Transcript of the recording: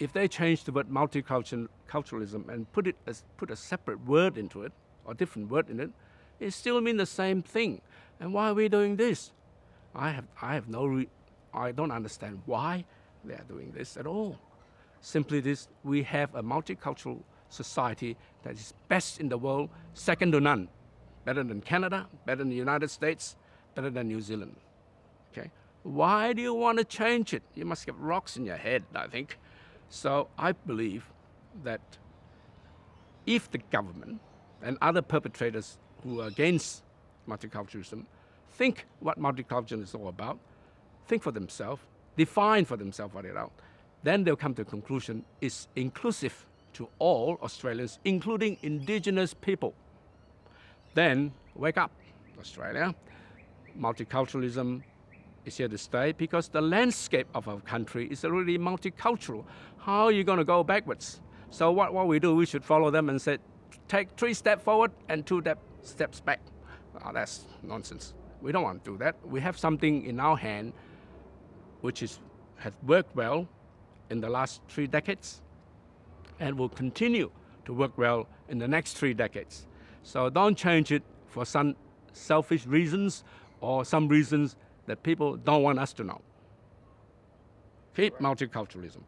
if they change the word multiculturalism and put it as put a separate word into it or different word in it, it still means the same thing. And why are we doing this? I have I have no re- I don't understand why they are doing this at all. Simply this we have a multicultural society that is best in the world, second to none. Better than Canada, better than the United States, better than New Zealand. Okay? Why do you want to change it? You must have rocks in your head, I think. So I believe that if the government and other perpetrators who are against multiculturalism think what multiculturalism is all about, think for themselves, define for themselves what it is, then they'll come to the conclusion it's inclusive to all Australians, including indigenous people. Then wake up, Australia. Multiculturalism is here to stay because the landscape of our country is already multicultural. How are you going to go backwards? So what, what we do, we should follow them and say, take three steps forward and two step, steps back. Oh, that's nonsense. We don't want to do that. We have something in our hand which is, has worked well in the last three decades and will continue to work well in the next three decades. So don't change it for some selfish reasons or some reasons that people don't want us to know. Keep multiculturalism.